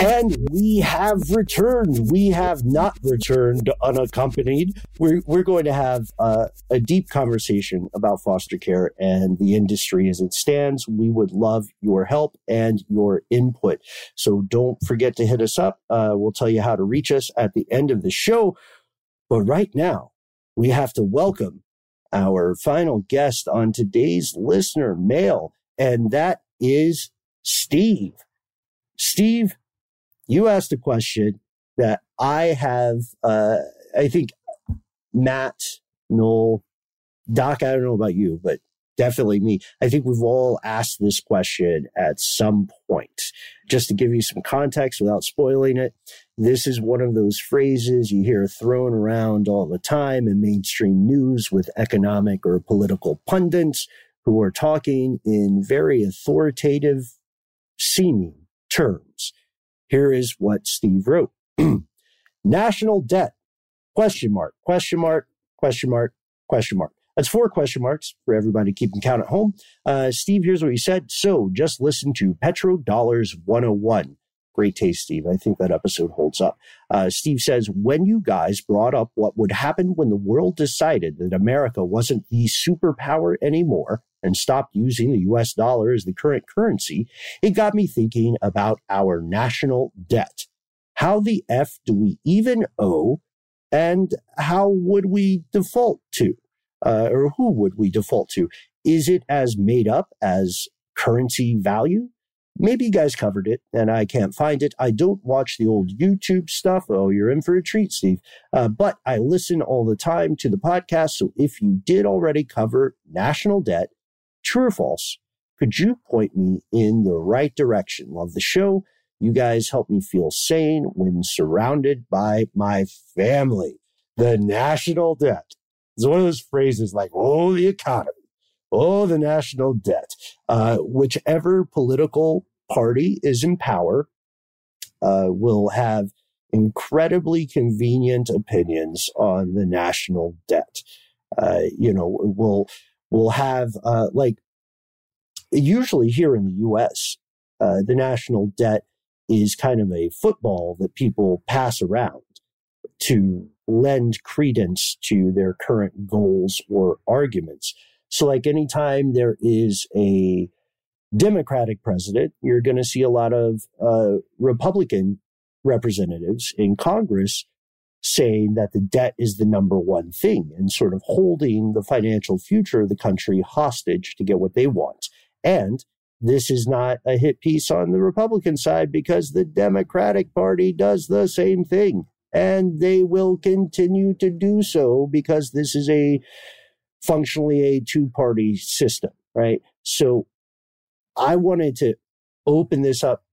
And we have returned. We have not returned unaccompanied. We're, we're going to have uh, a deep conversation about foster care and the industry as it stands. We would love your help and your input. So don't forget to hit us up. Uh, we'll tell you how to reach us at the end of the show. But right now, we have to welcome our final guest on today's listener mail, and that is Steve. Steve, you asked a question that I have, uh, I think Matt, Noel, Doc, I don't know about you, but definitely me. I think we've all asked this question at some point. Just to give you some context without spoiling it, this is one of those phrases you hear thrown around all the time in mainstream news with economic or political pundits who are talking in very authoritative seeming terms. Here is what Steve wrote. National debt, question mark, question mark, question mark, question mark. That's four question marks for everybody keeping count at home. Uh, Steve, here's what he said. So just listen to Petro Dollars 101. Great taste, Steve. I think that episode holds up. Uh, Steve says, when you guys brought up what would happen when the world decided that America wasn't the superpower anymore and stopped using the US dollar as the current currency, it got me thinking about our national debt. How the F do we even owe and how would we default to? Uh, or who would we default to? Is it as made up as currency value? Maybe you guys covered it and I can't find it. I don't watch the old YouTube stuff. Oh, you're in for a treat, Steve. Uh, but I listen all the time to the podcast. So if you did already cover national debt, true or false, could you point me in the right direction? Love the show. You guys help me feel sane when surrounded by my family. The national debt is one of those phrases like, oh, the economy oh, the national debt. Uh, whichever political party is in power uh, will have incredibly convenient opinions on the national debt. Uh, you know, we'll we'll have uh, like usually here in the U.S. Uh, the national debt is kind of a football that people pass around to lend credence to their current goals or arguments. So, like anytime there is a Democratic president, you're going to see a lot of uh, Republican representatives in Congress saying that the debt is the number one thing and sort of holding the financial future of the country hostage to get what they want. And this is not a hit piece on the Republican side because the Democratic Party does the same thing. And they will continue to do so because this is a functionally a two party system, right? So I wanted to open this up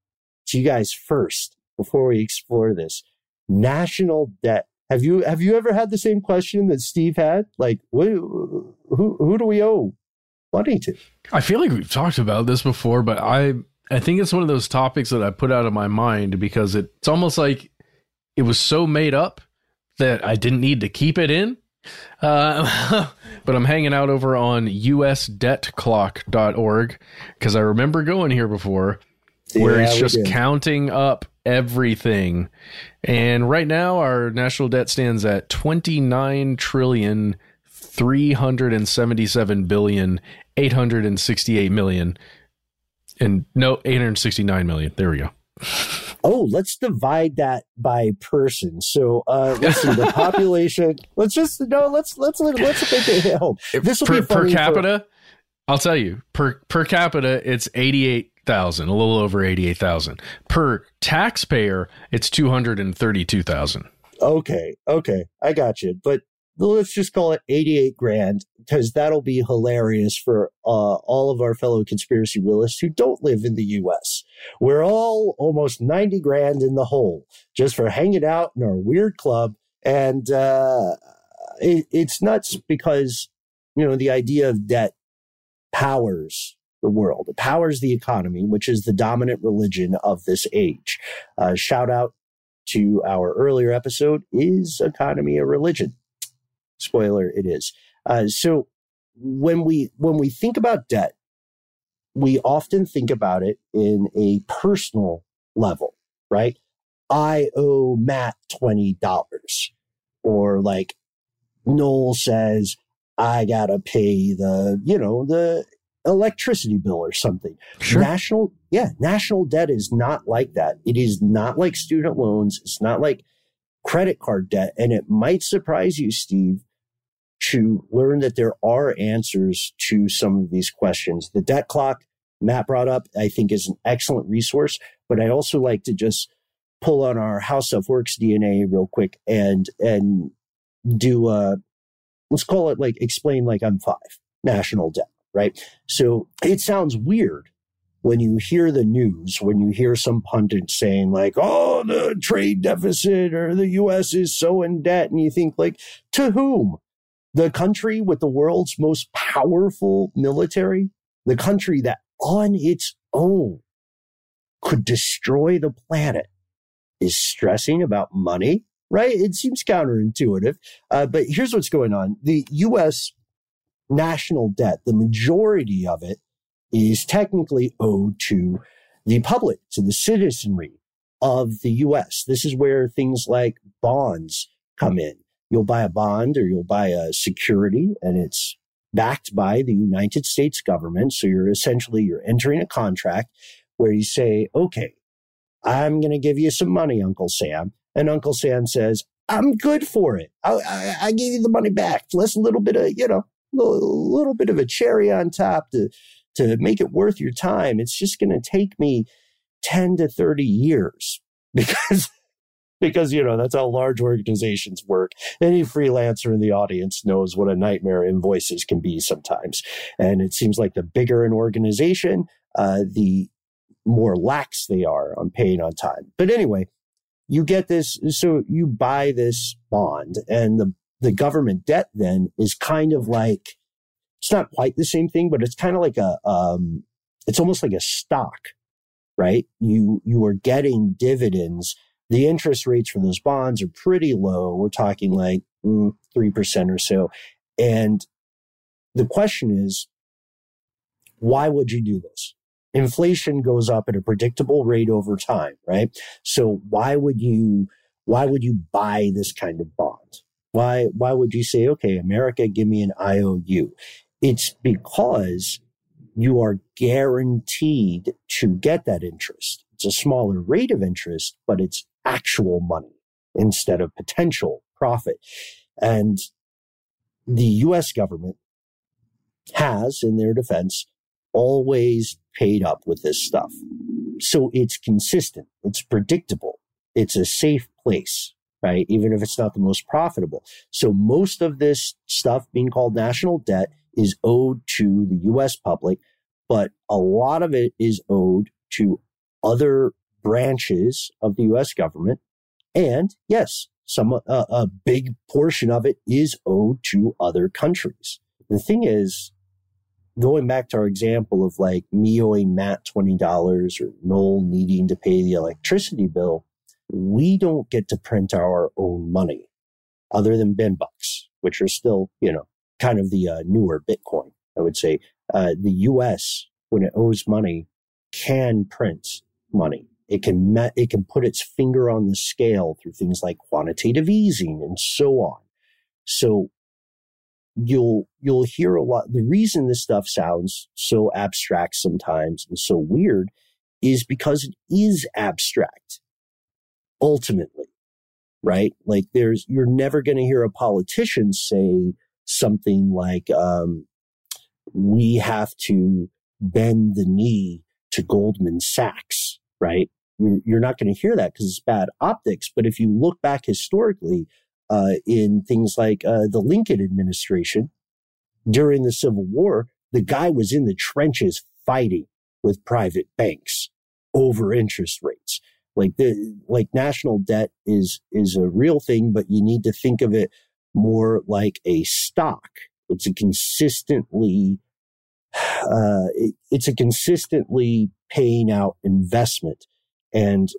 to you guys first before we explore this. National debt Have you have you ever had the same question that Steve had? Like, who who do we owe money to? I feel like we've talked about this before, but I I think it's one of those topics that I put out of my mind because it, it's almost like it was so made up that I didn't need to keep it in. Uh, but I'm hanging out over on usdebtclock.org because I remember going here before where Yeah, it's just did. counting up everything. And right now our national debt stands at 29 trillion 377 billion 868 million and no 869 million. There we go. Oh, let's divide that by person. So, uh, let's see the population. Let's just no. Let's let's let's make it home. This will per, be per funny for- capita. I'll tell you per per capita, it's eighty eight thousand, a little over eighty eight thousand. Per taxpayer, it's two hundred and thirty two thousand. Okay, okay, I got you. But let's just call it 88 grand because that'll be hilarious for uh, all of our fellow conspiracy realists who don't live in the US. We're all almost 90 grand in the hole just for hanging out in our weird club. And uh, it, it's nuts because, you know, the idea of debt powers the world. It powers the economy, which is the dominant religion of this age. Uh, shout out to our earlier episode is economy a religion spoiler it is. Uh, so when we when we think about debt we often think about it in a personal level right? I owe matt $20 or like noel says i gotta pay the you know the electricity bill or something. Sure. national yeah national debt is not like that. It is not like student loans. It's not like credit card debt. And it might surprise you steve to learn that there are answers to some of these questions the debt clock matt brought up i think is an excellent resource but i also like to just pull on our HowStuffWorks dna real quick and and do a let's call it like explain like i'm five national debt right so it sounds weird when you hear the news, when you hear some pundit saying like, "Oh, the trade deficit or the U.S. is so in debt," and you think like, to whom? The country with the world's most powerful military, the country that on its own could destroy the planet, is stressing about money, right? It seems counterintuitive, uh, but here's what's going on: the U.S. national debt, the majority of it is technically owed to the public, to the citizenry of the US. This is where things like bonds come in. You'll buy a bond or you'll buy a security and it's backed by the United States government. So you're essentially, you're entering a contract where you say, okay, I'm going to give you some money, Uncle Sam. And Uncle Sam says, I'm good for it. I, I, I give you the money back. Plus a little bit of, you know, a little, little bit of a cherry on top to, to make it worth your time. It's just going to take me 10 to 30 years because, because, you know, that's how large organizations work. Any freelancer in the audience knows what a nightmare invoices can be sometimes. And it seems like the bigger an organization, uh, the more lax they are on paying on time. But anyway, you get this. So you buy this bond and the, the government debt then is kind of like, it's not quite the same thing, but it's kind of like a, um, it's almost like a stock, right? You, you are getting dividends. The interest rates for those bonds are pretty low. We're talking like mm, 3% or so. And the question is, why would you do this? Inflation goes up at a predictable rate over time, right? So why would you, why would you buy this kind of bond? Why, why would you say, okay, America, give me an IOU? It's because you are guaranteed to get that interest. It's a smaller rate of interest, but it's actual money instead of potential profit. And the US government has, in their defense, always paid up with this stuff. So it's consistent. It's predictable. It's a safe place, right? Even if it's not the most profitable. So most of this stuff being called national debt is owed to the US public, but a lot of it is owed to other branches of the US government. And yes, some uh, a big portion of it is owed to other countries. The thing is, going back to our example of like me owing Matt twenty dollars or Noel needing to pay the electricity bill, we don't get to print our own money, other than bin bucks, which are still you know kind of the uh, newer Bitcoin. I would say uh, the U.S. when it owes money can print money. It can met, it can put its finger on the scale through things like quantitative easing and so on. So you'll you'll hear a lot. The reason this stuff sounds so abstract sometimes and so weird is because it is abstract. Ultimately, right? Like there's you're never going to hear a politician say something like, um, "We have to bend the knee to Goldman Sachs," right? You're, not going to hear that because it's bad optics. But if you look back historically, uh, in things like uh, the Lincoln administration during the Civil War, the guy was in the trenches fighting with private banks over interest rates. Like the like national debt is is a real thing, but you need to think of it more like a stock. It's a consistently uh, it, it's a consistently paying out investment, and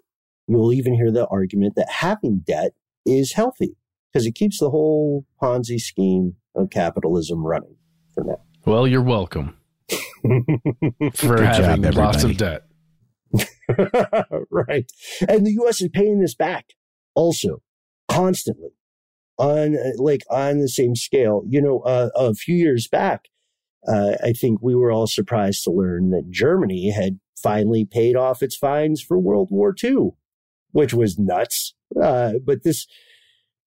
you'll even hear the argument that having debt is healthy because it keeps the whole Ponzi scheme of capitalism running for now. Well, you're welcome for Good having job, lots of debt. right. And the US is paying this back also constantly on uh, like on the same scale. You know, uh, a few years back, uh, I think we were all surprised to learn that Germany had finally paid off its fines for World War II, which was nuts. Uh, but this,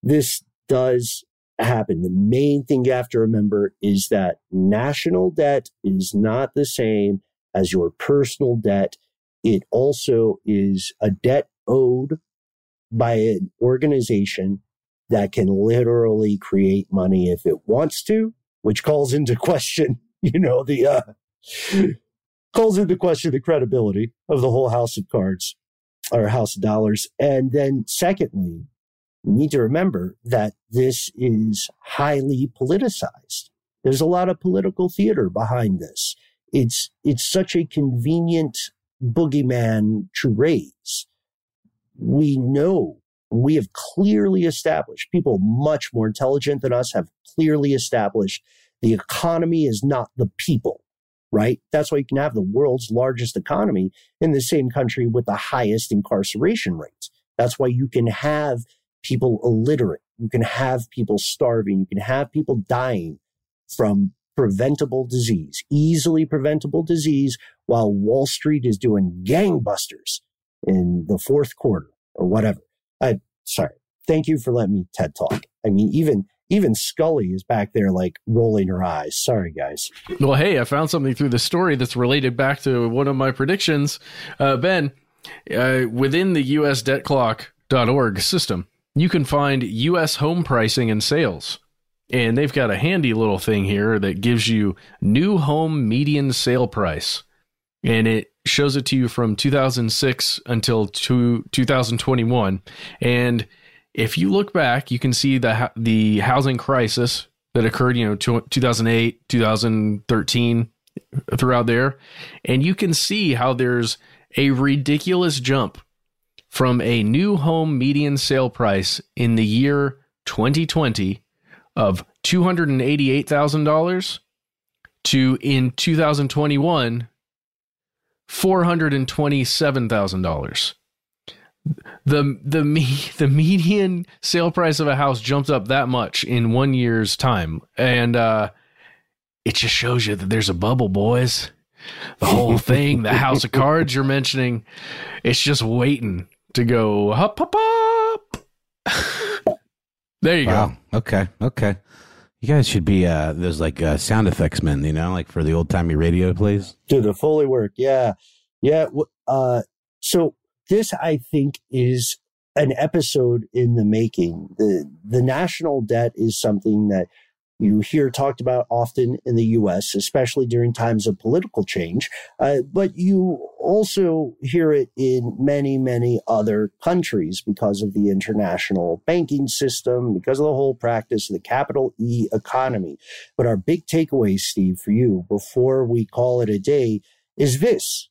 this does happen. The main thing you have to remember is that national debt is not the same as your personal debt. It also is a debt owed by an organization that can literally create money if it wants to, which calls into question, you know, the, uh, calls into question the credibility of the whole house of cards or house of dollars. And then secondly, you need to remember that this is highly politicized. There's a lot of political theater behind this. It's, it's such a convenient boogeyman to raise. We know, we have clearly established, people much more intelligent than us have clearly established the economy is not the people, right? That's why you can have the world's largest economy in the same country with the highest incarceration rates. That's why you can have people illiterate. You can have people starving. You can have people dying from preventable disease, easily preventable disease, while Wall Street is doing gangbusters in the fourth quarter or whatever. I, sorry. Thank you for letting me TED talk. I mean, even, even Scully is back there like rolling her eyes. Sorry, guys. Well, hey, I found something through the story that's related back to one of my predictions. Uh, ben, uh, within the USDebtClock.org system, you can find U.S. home pricing and sales. And they've got a handy little thing here that gives you new home median sale price. And it shows it to you from 2006 until two, 2021. And if you look back, you can see the the housing crisis that occurred, you know, 2008, 2013 uh, throughout there, and you can see how there's a ridiculous jump from a new home median sale price in the year 2020 of $288,000 to in 2021 $427,000 the the me, the median sale price of a house jumped up that much in one year's time and uh it just shows you that there's a bubble boys the whole thing the house of cards you're mentioning it's just waiting to go up up up there you Wow. Okay. Okay. You guys should be uh those like uh, sound effects men, you know, like for the old timey radio plays. Do the Foley work. Yeah. Yeah. Uh, so this, I think, is an episode in the making. The, the national debt is something that you hear talked about often in the US, especially during times of political change, uh, but you also hear it in many, many other countries because of the international banking system, because of the whole practice of the capital E economy. But our big takeaway, Steve, for you before we call it a day is this.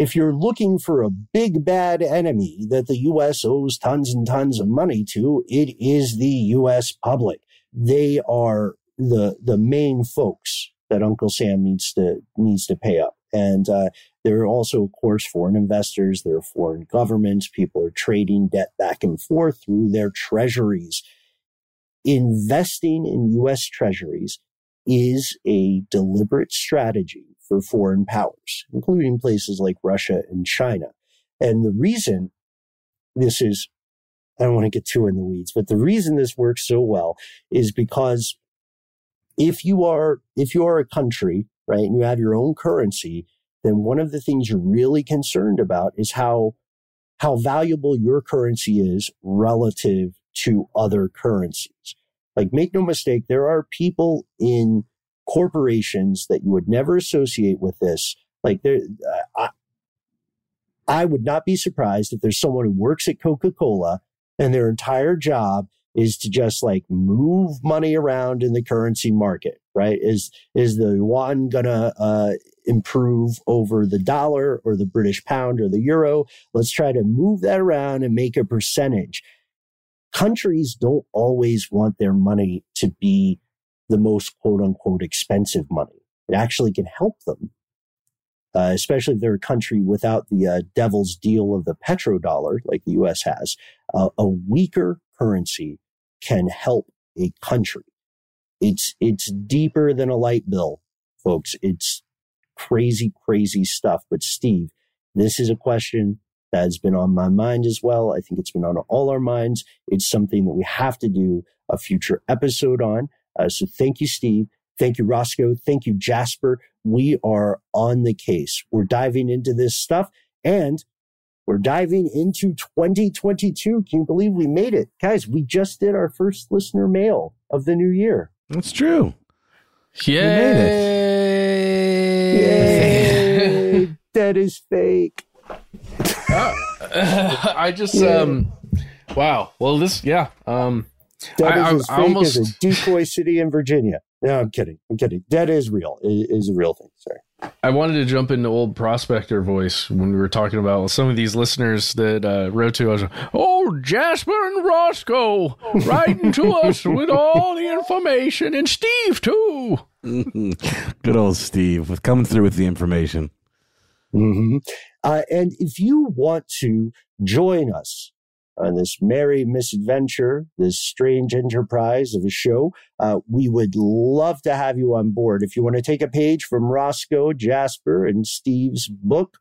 If you're looking for a big bad enemy that the US owes tons and tons of money to, it is the US public. They are the the main folks that Uncle Sam needs to needs to pay up. And uh, there are also, of course, foreign investors. There are foreign governments. People are trading debt back and forth through their treasuries. Investing in U.S. treasuries is a deliberate strategy for foreign powers, including places like Russia and China. And the reason this is, I don't want to get too in the weeds, but the reason this works so well is because if you are if you are a country right and you have your own currency then one of the things you're really concerned about is how how valuable your currency is relative to other currencies like make no mistake there are people in corporations that you would never associate with this like there uh, I, I would not be surprised if there's someone who works at coca-cola and their entire job is to just like move money around in the currency market, right? Is, is the yuan gonna, uh, improve over the dollar or the British pound or the euro? Let's try to move that around and make a percentage. Countries don't always want their money to be the most quote unquote expensive money. It actually can help them. Uh, especially if they're a country without the uh, devil's deal of the petrodollar, like the U.S. has, uh, a weaker currency can help a country. It's, it's deeper than a light bill, folks. It's crazy, crazy stuff. But Steve, this is a question that has been on my mind as well. I think it's been on all our minds. It's something that we have to do a future episode on. Uh, so thank you, Steve. Thank you, Roscoe. Thank you, Jasper. We are on the case. We're diving into this stuff and we're diving into 2022. Can you believe we made it? Guys, we just did our first listener mail of the new year. That's true. Yay! We made it. Yay! that is fake. Uh, I just yeah. um wow. Well this yeah. Um that I, is as I, fake almost... as a decoy city in Virginia. No, I'm kidding. I'm kidding. That is real. It is a real thing. Sorry. I wanted to jump into old prospector voice when we were talking about some of these listeners that uh, wrote to us. Oh, Jasper and Roscoe writing to us with all the information, and Steve too. Good old Steve with coming through with the information. Mm-hmm. Uh, and if you want to join us on this merry misadventure, this strange enterprise of a show. Uh, we would love to have you on board. If you want to take a page from Roscoe, Jasper, and Steve's book,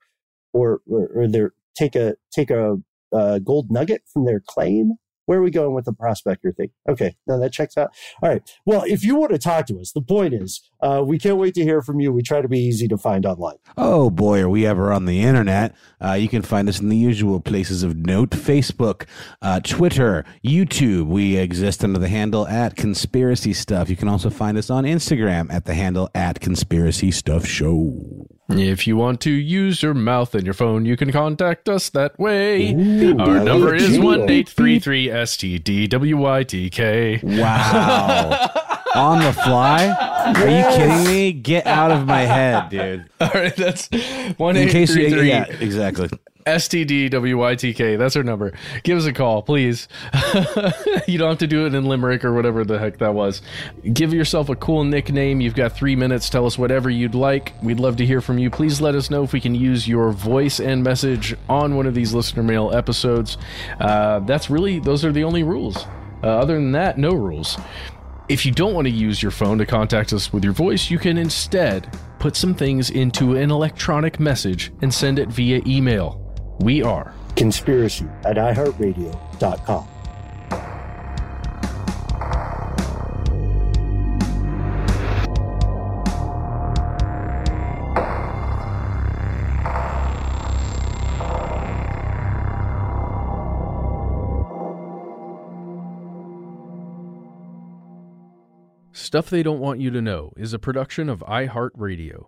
or or, or their take a take a uh, gold nugget from their claim, where are we going with the prospector thing? Okay, now that checks out. All right. Well, if you want to talk to us, the point is, uh, we can't wait to hear from you. We try to be easy to find online. Oh boy, are we ever on the internet? Uh, you can find us in the usual places of note: Facebook, uh, Twitter, YouTube. We exist under the handle at Conspiracy Stuff. You can also find us on Instagram at the handle at Conspiracy Stuff Show. If you want to use your mouth and your phone, you can contact us that way. Ooh, Our number is one eight three three STDWYTK. Wow. On the fly? Are you kidding me? Get out of my head, dude. All right, that's one eight three three. Yeah, exactly. STDWYTK. That's our number. Give us a call, please. you don't have to do it in Limerick or whatever the heck that was. Give yourself a cool nickname. You've got three minutes. Tell us whatever you'd like. We'd love to hear from you. Please let us know if we can use your voice and message on one of these listener mail episodes. Uh, that's really, those are the only rules. Uh, other than that, no rules. If you don't want to use your phone to contact us with your voice, you can instead put some things into an electronic message and send it via email. We are conspiracy at iHeartRadio.com. Stuff They Don't Want You to Know is a production of iHeartRadio.